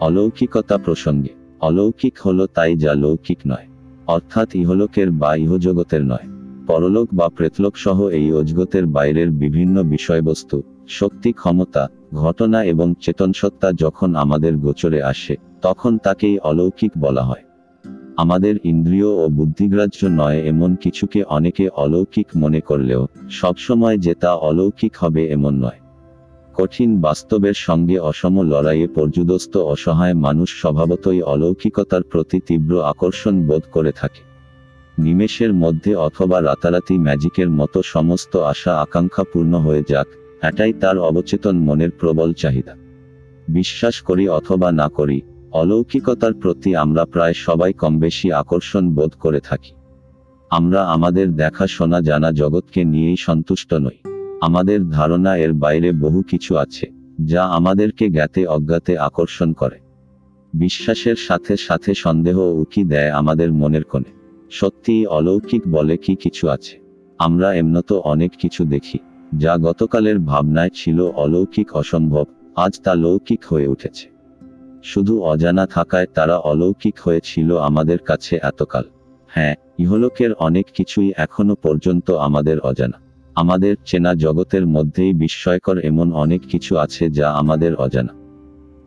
অলৌকিকতা প্রসঙ্গে, অলৌকিক হলো তাই যা লৌকিক নয়, অর্থাৎ ইহলোকের বা ইহজগতের নয়। পরলোক বা প্রেতলোক সহ এই অজগতের বাইরের বিভিন্ন বিষয়বস্তু, শক্তি, ক্ষমতা, ঘটনা এবং চেতনসত্তা যখন আমাদের গোচরে আসে, তখন তাকেই অলৌকিক বলা হয়। আমাদের ইন্দ্রিয় ও বুদ্ধিগ্রাহ্য নয় এমন কিছুকে অনেকে অলৌকিক মনে করলেও, সবসময় যে তা অলৌকিক হবে এমন নয়। কঠিন বাস্তবের সঙ্গে অসম লড়াইয়ে পর্যুদস্ত অসহায় মানুষ স্বভাবতই অলৌকিকতার প্রতি তীব্র আকর্ষণ বোধ করে থাকে। নিমেষের মধ্যে অথবা রাতারাতি ম্যাজিকের মতো সমস্ত আশা আকাঙ্ক্ষা পূর্ণ হয়ে যাক, এটাই তার অবচেতন মনের প্রবল চাহিদা। বিশ্বাস করি অথবা না করি, অলৌকিকতার প্রতি আমরা প্রায় সবাই কমবেশি আকর্ষণ বোধ করে থাকি। আমরা আমাদের দেখা শোনা জানা জগৎকে নিয়েই সন্তুষ্ট নই। আমাদের ধারণা এর বাইরে বহু কিছু আছে, যা আমাদেরকে জ্ঞাতে অজ্ঞাতে আকর্ষণ করে। বিশ্বাসের সাথে সাথে সন্দেহ উকি দেয় আমাদের মনের কোণে। সত্যি অলৌকিক বলে কি কিছু আছে? আমরা এমনত অনেক কিছু দেখি, যা গতকালের ভাবনায় ছিল অলৌকিক অসম্ভব, আজ তা লৌকিক হয়ে উঠেছে। শুধু অজানা থাকায় তারা অলৌকিক হয়েছিল আমাদের কাছে এতকাল। হ্যাঁ ইহলোকের অনেক কিছুই এখনও পর্যন্ত আমাদের অজানা। আমাদের চেনা জগতের মধ্যেই বিস্ময়কর এমন অনেক কিছু আছে যা আমাদের অজানা।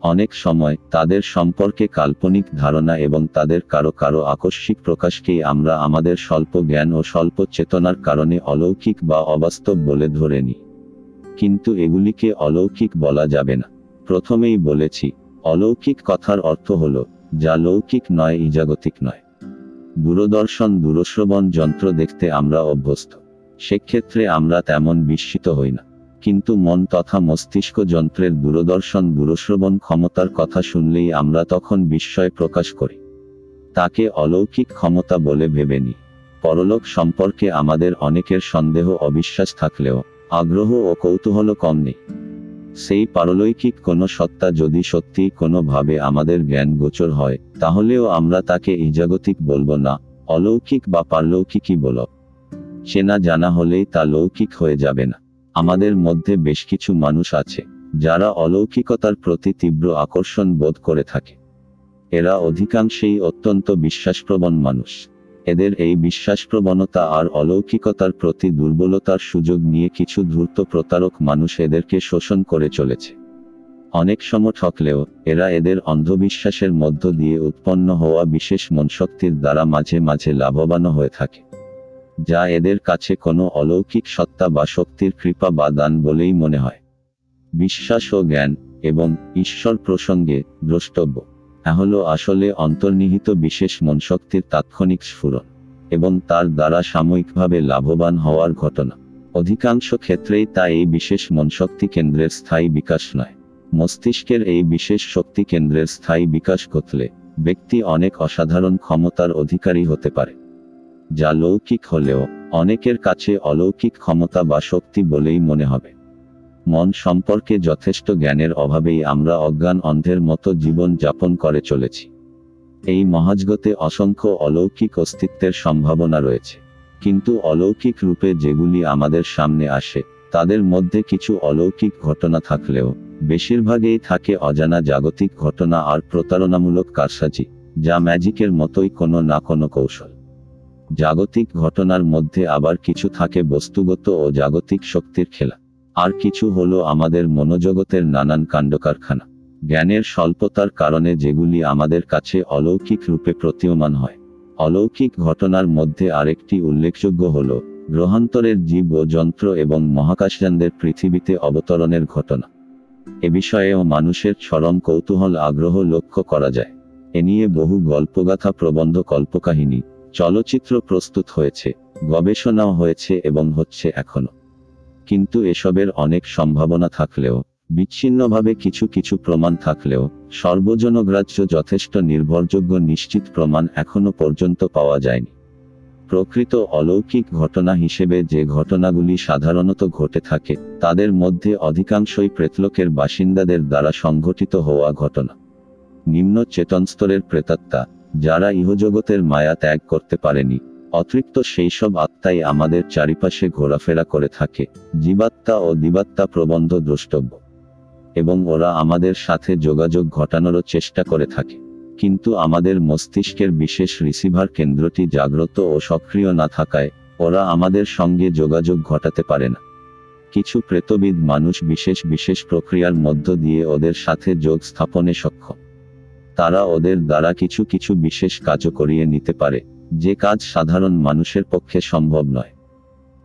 অনেক সময় তাদের সম্পর্কে কাল্পনিক ধারণা এবং তাদের কারও কারও আকস্মিক প্রকাশকেই আমরা আমাদের স্বল্প জ্ঞান ও স্বল্প চেতনার কারণে অলৌকিক বা অবাস্তব বলে ধরে নিই। কিন্তু এগুলিকে অলৌকিক বলা যাবে না। প্রথমেই বলেছি, অলৌকিক কথার অর্থ হল, যা লৌকিক নয়, ইজাগতিক নয়। দূরদর্শন, দূরশ্রবণ যন্ত্র দেখতে আমরা অভ্যস্ত। সেক্ষেত্রে আমরা তেমন বিস্মিত হই না। কিন্তু মন তথা মস্তিষ্ক যন্ত্রের দূরদর্শন দূরশ্রবণ ক্ষমতার কথা শুনলেই আমরা তখন বিস্ময় প্রকাশ করি। তাকে অলৌকিক ক্ষমতা বলে ভেবে নিই পরলোক সম্পর্কে আমাদের অনেকের সন্দেহ অবিশ্বাস থাকলেও, আগ্রহ ও কৌতূহল কম নেই। সেই পারলৌকিক কোনো সত্তা যদি সত্যিই কোনোভাবে আমাদের জ্ঞান গোচর হয়, তাহলেও আমরা তাকে ইজাগতিক বলব না, অলৌকিক বা পারলৌকিকই বলব চেনা জানা হলেই তা লৌকিক হয়ে যাবে না। আমাদের মধ্যে বেশ কিছু মানুষ আছে, যারা অলৌকিকতার প্রতি তীব্র আকর্ষণ বোধ করে থাকে। এরা অধিকাংশেই অত্যন্ত বিশ্বাসপ্রবণ মানুষ। এদের এই বিশ্বাসপ্রবণতা আর অলৌকিকতার প্রতি দুর্বলতার সুযোগ নিয়ে কিছু ধূর্ত প্রতারক মানুষ এদেরকে শোষণ করে চলেছে। অনেক সময় ঠকলেও, এরা এদের অন্ধবিশ্বাসের মধ্য দিয়ে উৎপন্ন হওয়া বিশেষ মনশক্তির দ্বারা মাঝে মাঝে লাভবান হয়ে থাকে। যা এদের কাছে কোনো অলৌকিক সত্তা বা শক্তির কৃপা বা দান বলেই মনে হয়। বিশ্বাস ও জ্ঞান এবং ঈশ্বর প্রসঙ্গে দ্রষ্টব্য। হলো আসলে অন্তর্নিহিত বিশেষ মনশক্তির তাৎক্ষণিক স্ফুরণ এবং তার দ্বারা সাময়িকভাবে লাভবান হওয়ার ঘটনা। অধিকাংশ ক্ষেত্রেই তা এই বিশেষ মনশক্তি কেন্দ্রের স্থায়ী বিকাশ নয়। মস্তিষ্কের এই বিশেষ শক্তি কেন্দ্রের স্থায়ী বিকাশ ঘটলে ব্যক্তি অনেক অসাধারণ ক্ষমতার অধিকারী হতে পারে। যা লৌকিক হলেও অনেকের কাছে অলৌকিক ক্ষমতা বা শক্তি বলেই মনে হবে। মন সম্পর্কে যথেষ্ট জ্ঞানের অভাবেই আমরা অজ্ঞান অন্ধের মতো জীবন যাপন করে চলেছি। এই মহাজগতে অসংখ্য অলৌকিক অস্তিত্বের সম্ভাবনা রয়েছে। কিন্তু অলৌকিক রূপে যেগুলি আমাদের সামনে আসে, তাদের মধ্যে কিছু অলৌকিক ঘটনা থাকলেও, বেশিরভাগেই থাকে অজানা জাগতিক ঘটনা আর প্রতারণামূলক কারসাজি, যা ম্যাজিকের মতোই কোনো না কোনো কৌশল। জাগতিক ঘটনার মধ্যে আবার কিছু থাকে বস্তুগত ও জাগতিক শক্তির খেলা। আর কিছু হলো আমাদের মনোজগতের নানান কাণ্ডকারখানা। জ্ঞানের স্বল্পতার কারণে যেগুলি আমাদের কাছে অলৌকিক রূপে প্রতীয়মান হয়। অলৌকিক ঘটনার মধ্যে আরেকটি উল্লেখযোগ্য হল গ্রহান্তরের জীব ও যন্ত্র এবং মহাকাশযানদের পৃথিবীতে অবতরণের ঘটনা। এ বিষয়েও মানুষের চরম কৌতূহল আগ্রহ লক্ষ্য করা যায়। এ নিয়ে বহু গল্পগাথা প্রবন্ধ কল্পকাহিনী চলচ্চিত্র প্রস্তুত হয়েছে, গবেষণাও হয়েছে এবং হচ্ছে এখনও। কিন্তু এসবের অনেক সম্ভাবনা থাকলেও, বিচ্ছিন্নভাবে কিছু কিছু প্রমাণ থাকলেও, সর্বজনগ্রাহ্য যথেষ্ট নির্ভরযোগ্য নিশ্চিত প্রমাণ এখনও পর্যন্ত পাওয়া যায়নি। প্রকৃত অলৌকিক ঘটনা হিসেবে যে ঘটনাগুলি সাধারণত ঘটে থাকে, তাদের মধ্যে অধিকাংশই প্রেতলোকের বাসিন্দাদের দ্বারা সংঘটিত হওয়া ঘটনা। নিম্ন চেতনস্তরের প্রেতাত্মা যারা ইহজগতের মায়া ত্যাগ করতে পারেনি। অতৃপ্ত সেই সব আত্মাই আমাদের চারিপাশে ঘোরাফেরা করে থাকে। জীবাত্মা ও দিবাত্মা প্রবন্ধ দ্রষ্টব্য। এবং ওরা আমাদের সাথে যোগাযোগ ঘটানোরও চেষ্টা করে থাকে। কিন্তু আমাদের মস্তিষ্কের বিশেষ রিসিভার কেন্দ্রটি জাগ্রত ও সক্রিয় না থাকায়, ওরা আমাদের সঙ্গে যোগাযোগ ঘটাতে পারে না। কিছু প্রেতবিদ মানুষ বিশেষ বিশেষ প্রক্রিয়ার মধ্য দিয়ে ওদের সাথে যোগ স্থাপনে সক্ষম। তারা ওদের দ্বারা কিছু কিছু বিশেষ কাজও করিয়ে নিতে পারে, যে কাজ সাধারণ মানুষের পক্ষে সম্ভব নয়।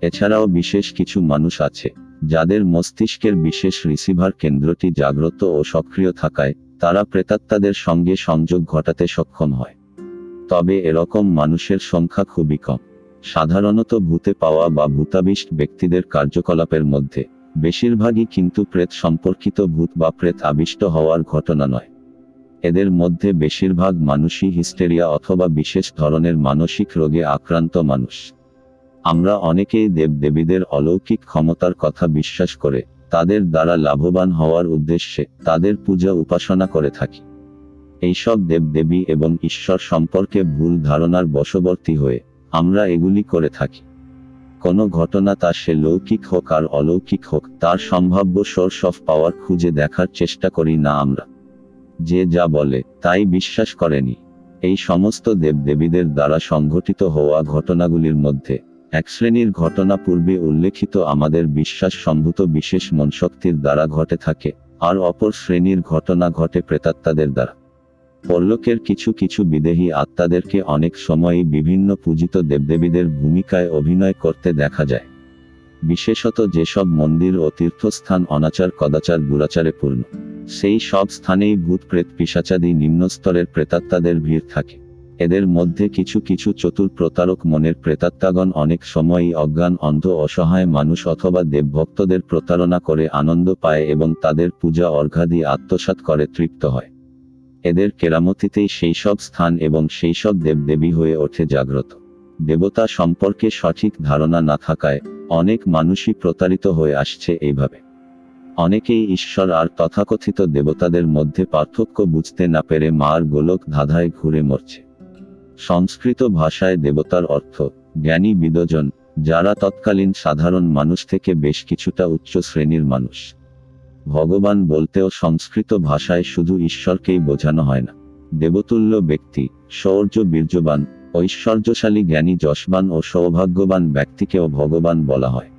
এছাড়াও বিশেষ কিছু মানুষ আছে, যাদের মস্তিষ্কের বিশেষ রিসিভার কেন্দ্রটি জাগ্রত ও সক্রিয় থাকায় তারা প্রেতাত্মাদের সঙ্গে সংযোগ ঘটাতে সক্ষম হয়। তবে এরকম মানুষের সংখ্যা খুবই কম। সাধারণত ভূতে পাওয়া বা ভূতাবিষ্ট ব্যক্তিদের কার্যকলাপের মধ্যে, বেশিরভাগই কিন্তু প্রেত সম্পর্কিত ভূত বা প্রেত আবিষ্ট হওয়ার ঘটনা নয়। এদের মধ্যে বেশিরভাগ মানুষই হিস্টেরিয়া অথবা বিশেষ ধরনের মানসিক রোগে আক্রান্ত মানুষ। আমরা অনেকেই দেবদেবীদের অলৌকিক ক্ষমতার কথা বিশ্বাস করে, তাদের দ্বারা লাভবান হওয়ার উদ্দেশ্যে তাদের পূজা উপাসনা করে থাকি। এইসব দেবদেবী এবং ঈশ্বর সম্পর্কে ভুল ধারণার বশবর্তী হয়ে আমরা এগুলি করে থাকি। কোনো ঘটনা তা সে লৌকিক হোক আর অলৌকিক হোক, তার সম্ভাব্য সোর্স অফ পাওয়ার খুঁজে দেখার চেষ্টা করি না আমরা। যে যা বলে, তাই বিশ্বাস করেনি। এই সমস্ত দেবদেবীদের দ্বারা সংঘটিত হওয়া ঘটনাগুলির মধ্যে এক শ্রেণির ঘটনা পূর্বে উল্লেখিত আমাদের বিশ্বাস সম্ভূত বিশেষ মনশক্তির দ্বারা ঘটে থাকে, আর অপর শ্রেণির ঘটনা ঘটে প্রেতাত্মাদের দ্বারা। পল্লকের কিছু কিছু বিদেহী আত্মাদেরকে অনেক সময়ই বিভিন্ন পূজিত দেবদেবীদের ভূমিকায় অভিনয় করতে দেখা যায়। বিশেষত যেসব মন্দির ও তীর্থস্থান অনাচার, কদাচার, দুরাচারে পূর্ণ, সেই সব স্থানেই ভূত, প্রেত পিসাচাদি নিম্নস্তরের প্রেতাত্মাদের ভিড় থাকে। এদের মধ্যে কিছু কিছু চতুর প্রতারক মনের প্রেতাত্মাগণ অনেক সময়ই অজ্ঞান, অন্ধ, অসহায় মানুষ অথবা দেবভক্তদের প্রতারণা করে আনন্দ পায় এবং তাদের পূজা, অর্ঘাদি, আত্মসাৎ করে তৃপ্ত হয়। এদের কেরামতিতেই সেই সব স্থান এবং সেই সব দেবদেবী হয়ে ওঠে জাগ্রত। দেবতা সম্পর্কে সঠিক ধারণা না থাকায় অনেক মানুষই প্রতারিত হয়ে আসছে এইভাবে। অনেকেই ঈশ্বর আর তথাকথিত দেবতাদের মধ্যে পার্থক্য বুঝতে না পেরে মার গোলক ধাঁধায় ঘুরে মরছে। সংস্কৃত ভাষায় দেবতার অর্থ, জ্ঞানী বিদজন, যারা তৎকালীন সাধারণ মানুষ থেকে বেশ কিছুটা উচ্চ শ্রেণির মানুষ। ভগবান বলতেও সংস্কৃত ভাষায় শুধু ঈশ্বরকেই বোঝানো হয় না। দেবতুল্য ব্যক্তি শৌর্য বীর্যবান ঐশ্বর্যশালী জ্ঞানী যশবান ও সৌভাগ্যবান ব্যক্তিকেও ভগবান বলা হয়।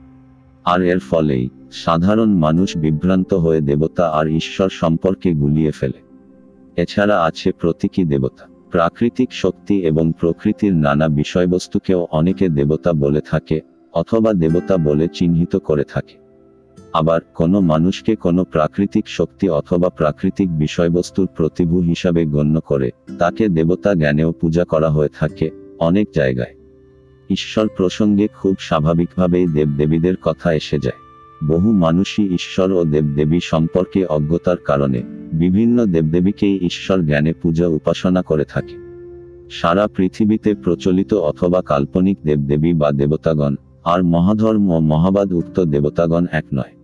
আর এর ফলেই সাধারণ মানুষ বিভ্রান্ত হয়ে দেবতা আর ঈশ্বর সম্পর্কে গুলিয়ে ফেলে। এছাড়া আছে প্রতীকী দেবতা, প্রাকৃতিক শক্তি এবং প্রকৃতির নানা বিষয়বস্তুকেও অনেকে দেবতা বলে থাকে অথবা দেবতা বলে চিহ্নিত করে থাকে। আবার কোনো মানুষকে কোনো প্রাকৃতিক শক্তি অথবা প্রাকৃতিক বিষয়বস্তুর প্রতিভূ হিসাবে গণ্য করে, তাকে দেবতা জ্ঞানেও পূজা করা হয়ে থাকে অনেক জায়গায়। ঈশ্বর প্রসঙ্গে খুব স্বাভাবিকভাবেই দেবদেবীদের কথা এসে যায়। বহু মানুষই ঈশ্বর ও দেবদেবী সম্পর্কে অজ্ঞতার কারণে বিভিন্ন দেবদেবীকেই ঈশ্বর জ্ঞানে পূজা উপাসনা করে থাকে। সারা পৃথিবীতে প্রচলিত অথবা কাল্পনিক দেবদেবী বা দেবতাগণ আর মহাধর্ম মহাবাদ উক্ত দেবতাগণ এক নয়।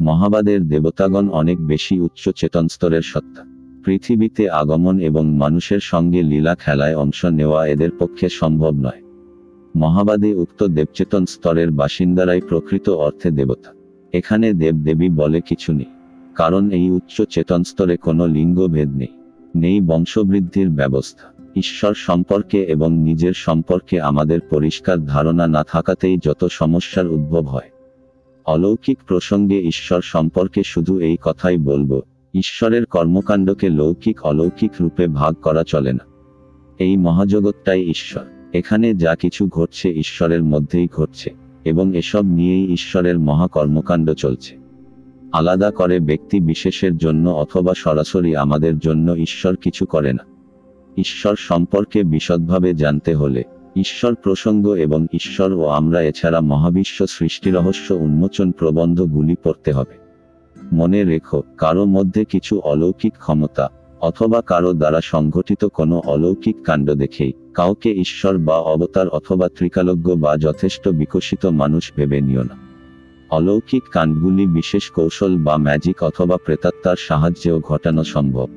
মহাবাদের দেবতাগণ অনেক বেশি উচ্চ চেতন স্তরের সত্তা। পৃথিবীতে আগমন এবং মানুষের সঙ্গে লীলা খেলায় অংশ নেওয়া এদের পক্ষে সম্ভব নয়। মহাবাদে উক্ত দেবচেতন স্তরের বাসিন্দারাই প্রকৃত অর্থে দেবতা। এখানে দেবদেবী বলে কিছু নেই, কারণ এই উচ্চ চেতন স্তরে কোনো লিঙ্গভেদ নেই। নেই বংশবৃদ্ধির ব্যবস্থা। ঈশ্বর সম্পর্কে এবং নিজের সম্পর্কে আমাদের পরিষ্কার ধারণা না থাকাতেই যত সমস্যার উদ্ভব হয় অলৌকিক প্রসঙ্গে ঈশ্বর সম্পর্কে শুধু এই কথাই বলব, ঈশ্বরের কর্মকাণ্ডকে লৌকিক অলৌকিক রূপে ভাগ করা চলে না। এই মহাজগৎটাই ঈশ্বর, এখানে যা কিছু ঘটছে ঈশ্বরের মধ্যেই ঘটছে, এবং এসব নিয়েই ঈশ্বরের মহাকর্মকাণ্ড চলছে। আলাদা করে ব্যক্তি বিশেষের জন্য অথবা সরাসরি আমাদের জন্য ঈশ্বর কিছু করে না। ঈশ্বর সম্পর্কে বিশদভাবে জানতে হলে ঈশ্বর প্রসঙ্গ এবং ঈশ্বর ও আমরা এছাড়া মহাবিশ্ব সৃষ্টিরহস্য উন্মোচন প্রবন্ধগুলি পড়তে হবে। মনে রেখো, কারও মধ্যে কিছু অলৌকিক ক্ষমতা, অথবা কারও দ্বারা সংঘটিত কোনো অলৌকিক কাণ্ড দেখেই, কাউকে ঈশ্বর বা অবতার অথবা ত্রিকালজ্ঞ বা যথেষ্ট বিকশিত মানুষ ভেবে নিও না। অলৌকিক কাণ্ডগুলি বিশেষ কৌশল বা ম্যাজিক অথবা প্রেতাত্মার সাহায্যেও ঘটানো সম্ভব।